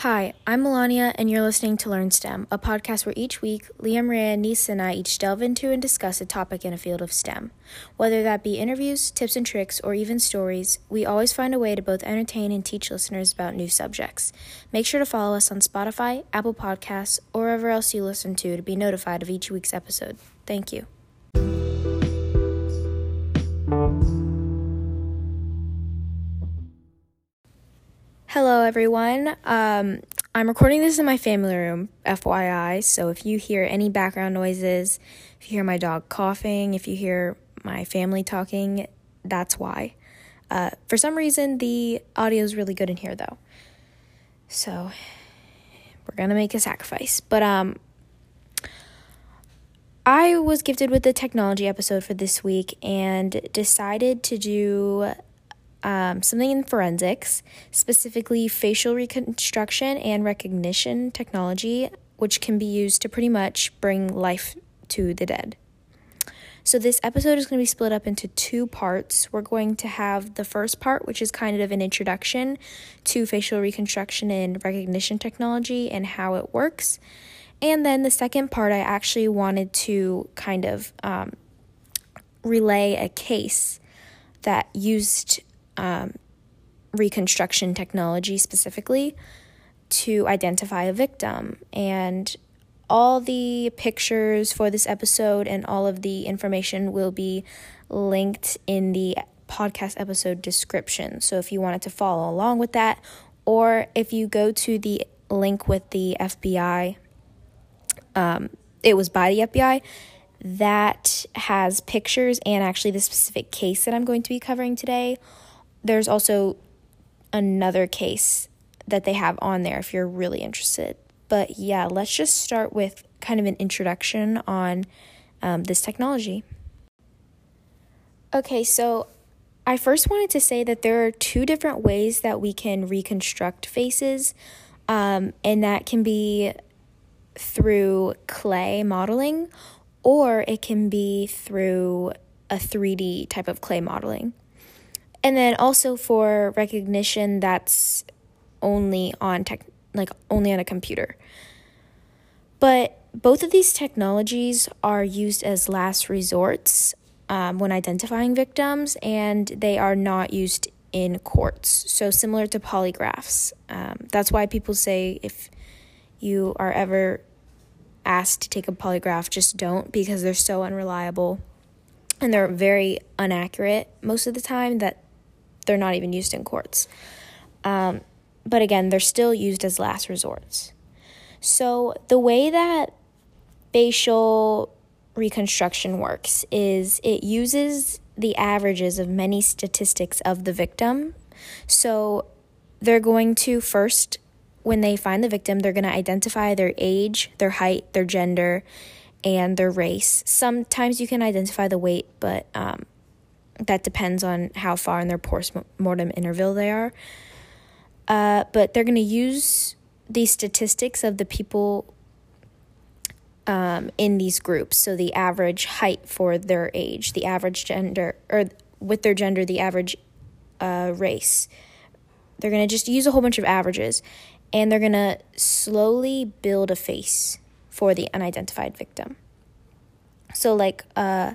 Hi, I'm Melania, and you're listening to Learn STEM, a podcast where each week Leah Maria, Nisa, and I each delve into and discuss a topic in a field of STEM. Whether that be interviews, tips and tricks, or even stories, we always find a way to both entertain and teach listeners about new subjects. Make sure to follow us on Spotify, Apple Podcasts, or wherever else you listen to to be notified of each week's episode. Thank you. Hello, everyone. Um, I'm recording this in my family room, FYI. So if you hear any background noises, if you hear my dog coughing, if you hear my family talking, that's why. Uh, for some reason, the audio is really good in here, though. So we're gonna make a sacrifice. But um, I was gifted with the technology episode for this week and decided to do um, something in forensics, specifically facial reconstruction and recognition technology, which can be used to pretty much bring life to the dead. So, this episode is going to be split up into two parts. We're going to have the first part, which is kind of an introduction to facial reconstruction and recognition technology and how it works. And then the second part, I actually wanted to kind of um, relay a case that used um, reconstruction technology specifically to identify a victim. And all the pictures for this episode and all of the information will be linked in the podcast episode description. So if you wanted to follow along with that, or if you go to the link with the FBI, um, it was by the FBI, that has pictures and actually the specific case that I'm going to be covering today there's also another case that they have on there if you're really interested. But yeah, let's just start with kind of an introduction on um, this technology. Okay, so I first wanted to say that there are two different ways that we can reconstruct faces, um, and that can be through clay modeling or it can be through a 3D type of clay modeling. And then also for recognition, that's only on tech, like only on a computer. But both of these technologies are used as last resorts um, when identifying victims, and they are not used in courts. So similar to polygraphs. Um, that's why people say if you are ever asked to take a polygraph, just don't because they're so unreliable and they're very inaccurate most of the time that they're not even used in courts. Um, but again, they're still used as last resorts. So the way that facial reconstruction works is it uses the averages of many statistics of the victim. So they're going to first, when they find the victim, they're going to identify their age, their height, their gender, and their race. Sometimes you can identify the weight, but um, that depends on how far in their post-mortem interval they are. Uh, but they're going to use these statistics of the people um, in these groups. So the average height for their age, the average gender, or with their gender, the average uh, race. They're going to just use a whole bunch of averages and they're going to slowly build a face for the unidentified victim. So, like, uh,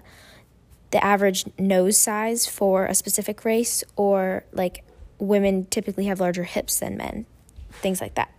the average nose size for a specific race, or like women typically have larger hips than men, things like that.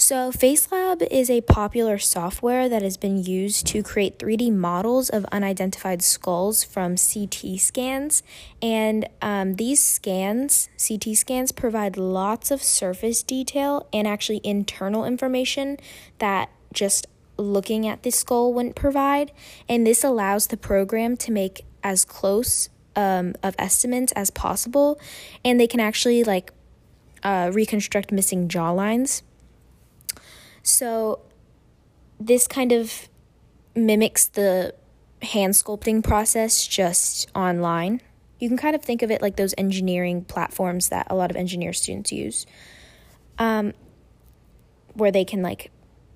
So, FaceLab is a popular software that has been used to create 3D models of unidentified skulls from CT scans. And um, these scans, CT scans, provide lots of surface detail and actually internal information that just looking at the skull wouldn't provide. And this allows the program to make as close um, of estimates as possible. And they can actually like uh, reconstruct missing jaw lines. So this kind of mimics the hand sculpting process just online. You can kind of think of it like those engineering platforms that a lot of engineer students use, um, where they can like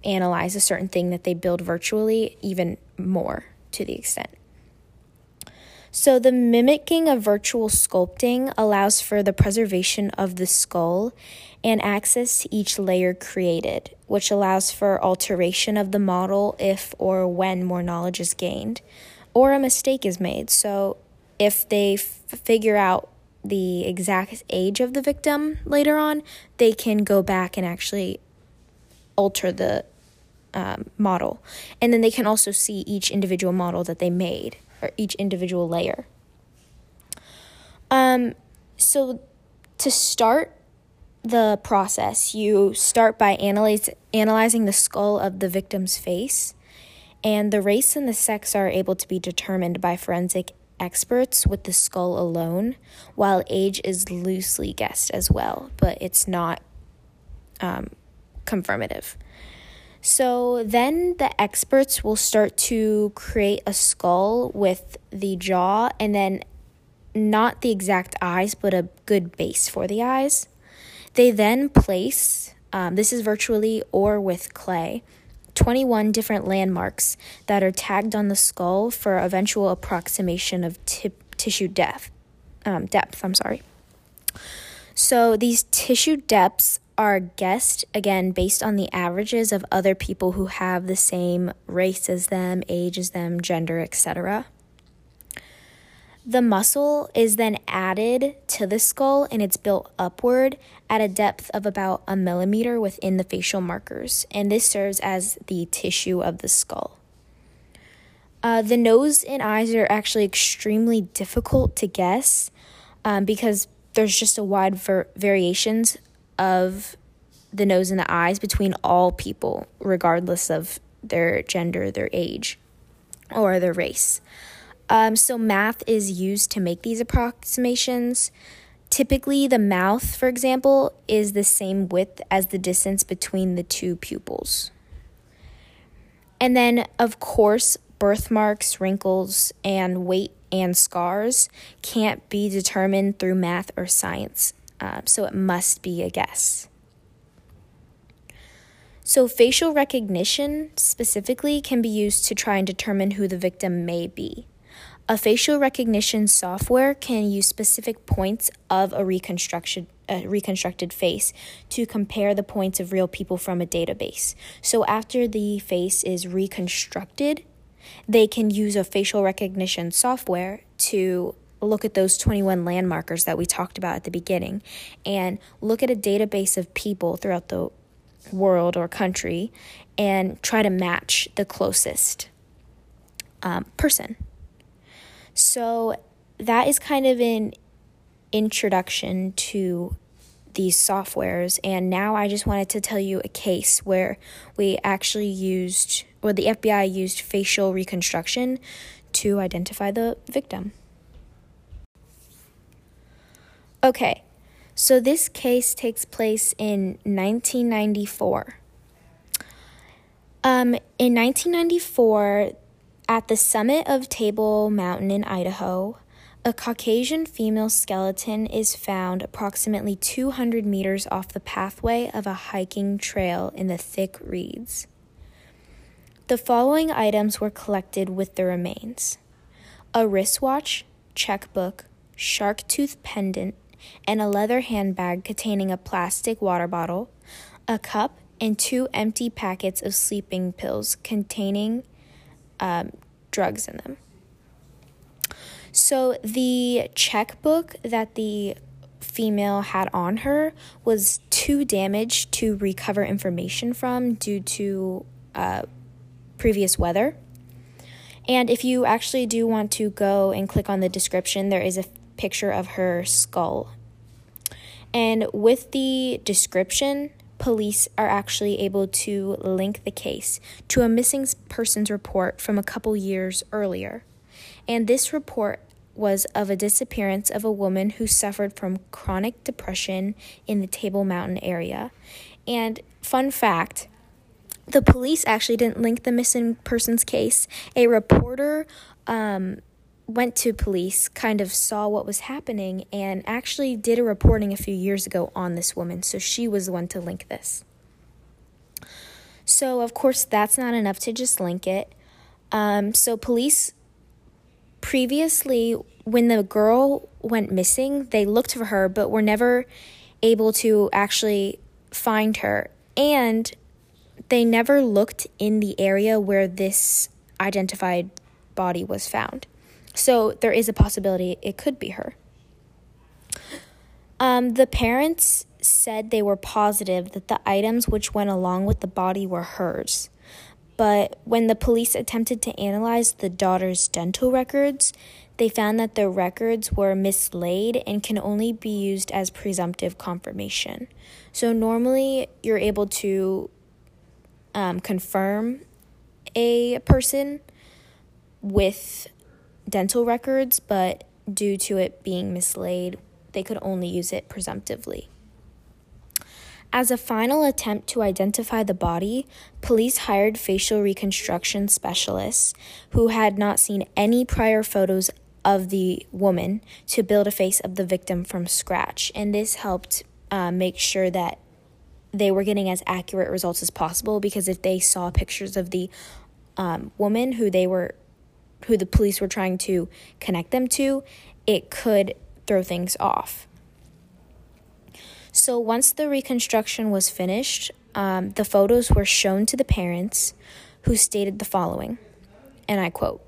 analyze a certain thing that they build virtually even more to the extent. So, the mimicking of virtual sculpting allows for the preservation of the skull and access to each layer created, which allows for alteration of the model if or when more knowledge is gained or a mistake is made. So, if they f- figure out the exact age of the victim later on, they can go back and actually alter the um, model. And then they can also see each individual model that they made or each individual layer. Um, so to start the process, you start by analyze, analyzing the skull of the victim's face, and the race and the sex are able to be determined by forensic experts with the skull alone, while age is loosely guessed as well, but it's not um, confirmative. So then the experts will start to create a skull with the jaw and then not the exact eyes, but a good base for the eyes. They then place, um, this is virtually or with clay, 21 different landmarks that are tagged on the skull for eventual approximation of tip, tissue depth. Um, depth, I'm sorry. So these tissue depths are guessed again based on the averages of other people who have the same race as them, age as them, gender, etc. The muscle is then added to the skull and it's built upward at a depth of about a millimeter within the facial markers, and this serves as the tissue of the skull. Uh, the nose and eyes are actually extremely difficult to guess um, because there's just a wide ver- variations of the nose and the eyes between all people, regardless of their gender, their age, or their race. Um, so, math is used to make these approximations. Typically, the mouth, for example, is the same width as the distance between the two pupils. And then, of course, birthmarks, wrinkles, and weight and scars can't be determined through math or science uh, so it must be a guess. So, facial recognition specifically can be used to try and determine who the victim may be. A facial recognition software can use specific points of a reconstruction a reconstructed face to compare the points of real people from a database. So after the face is reconstructed, they can use a facial recognition software to look at those 21 landmarkers that we talked about at the beginning and look at a database of people throughout the world or country and try to match the closest um, person. So that is kind of an introduction to these softwares. And now I just wanted to tell you a case where we actually used, or the FBI used facial reconstruction to identify the victim. Okay, so this case takes place in 1994. Um, in 1994, at the summit of Table Mountain in Idaho, a Caucasian female skeleton is found approximately 200 meters off the pathway of a hiking trail in the thick reeds. The following items were collected with the remains a wristwatch, checkbook, shark tooth pendant, and a leather handbag containing a plastic water bottle, a cup, and two empty packets of sleeping pills containing um, drugs in them. So the checkbook that the female had on her was too damaged to recover information from due to uh, previous weather. And if you actually do want to go and click on the description, there is a picture of her skull. And with the description, police are actually able to link the case to a missing persons report from a couple years earlier. And this report was of a disappearance of a woman who suffered from chronic depression in the Table Mountain area. And fun fact, the police actually didn't link the missing persons case. A reporter um, went to police, kind of saw what was happening, and actually did a reporting a few years ago on this woman. So she was the one to link this. So, of course, that's not enough to just link it. Um, so, police previously, when the girl went missing, they looked for her, but were never able to actually find her. And they never looked in the area where this identified body was found. So there is a possibility it could be her. Um, the parents said they were positive that the items which went along with the body were hers. But when the police attempted to analyze the daughter's dental records, they found that the records were mislaid and can only be used as presumptive confirmation. So, normally, you're able to um, confirm a person with dental records, but due to it being mislaid, they could only use it presumptively. As a final attempt to identify the body, police hired facial reconstruction specialists who had not seen any prior photos of the woman to build a face of the victim from scratch. And this helped uh, make sure that they were getting as accurate results as possible because if they saw pictures of the um, woman who they were who the police were trying to connect them to, it could throw things off. So once the reconstruction was finished, um, the photos were shown to the parents, who stated the following, and I quote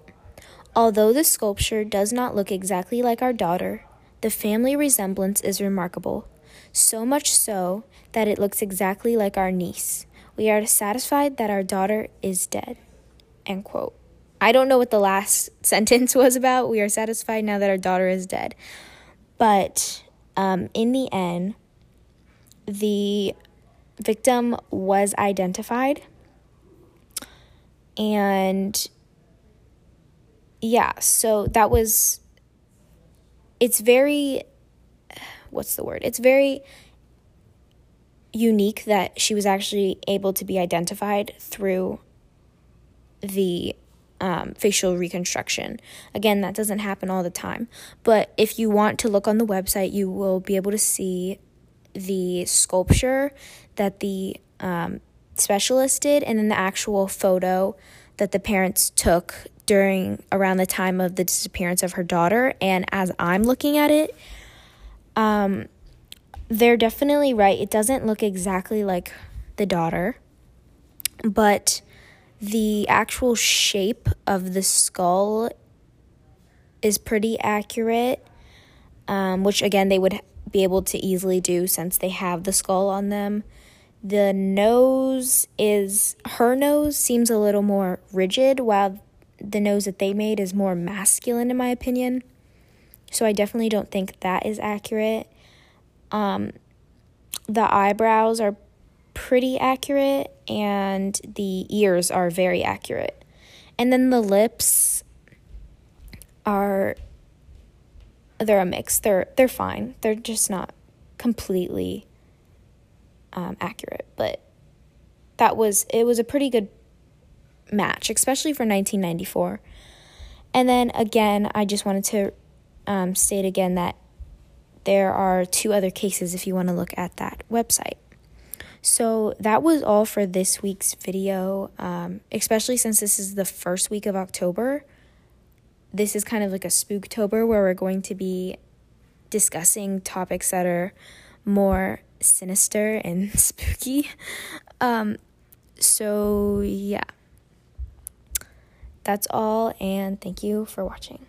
Although the sculpture does not look exactly like our daughter, the family resemblance is remarkable, so much so that it looks exactly like our niece. We are satisfied that our daughter is dead. End quote. I don't know what the last sentence was about. We are satisfied now that our daughter is dead. But um, in the end, the victim was identified. And yeah, so that was, it's very, what's the word? It's very unique that she was actually able to be identified through the um, facial reconstruction. Again, that doesn't happen all the time. But if you want to look on the website, you will be able to see the sculpture that the um, specialist did and then the actual photo that the parents took during around the time of the disappearance of her daughter. And as I'm looking at it, um, they're definitely right. It doesn't look exactly like the daughter, but the actual shape of the skull is pretty accurate, um, which again, they would be able to easily do since they have the skull on them. The nose is, her nose seems a little more rigid, while the nose that they made is more masculine, in my opinion. So I definitely don't think that is accurate. Um, the eyebrows are pretty accurate, and the ears are very accurate. And then the lips are they're a mix. They're they're fine. They're just not completely um, accurate, but that was it was a pretty good match, especially for 1994. And then again, I just wanted to um, state again that there are two other cases if you want to look at that website. So that was all for this week's video, um, especially since this is the first week of October this is kind of like a spooktober where we're going to be discussing topics that are more sinister and spooky. Um, so, yeah. That's all, and thank you for watching.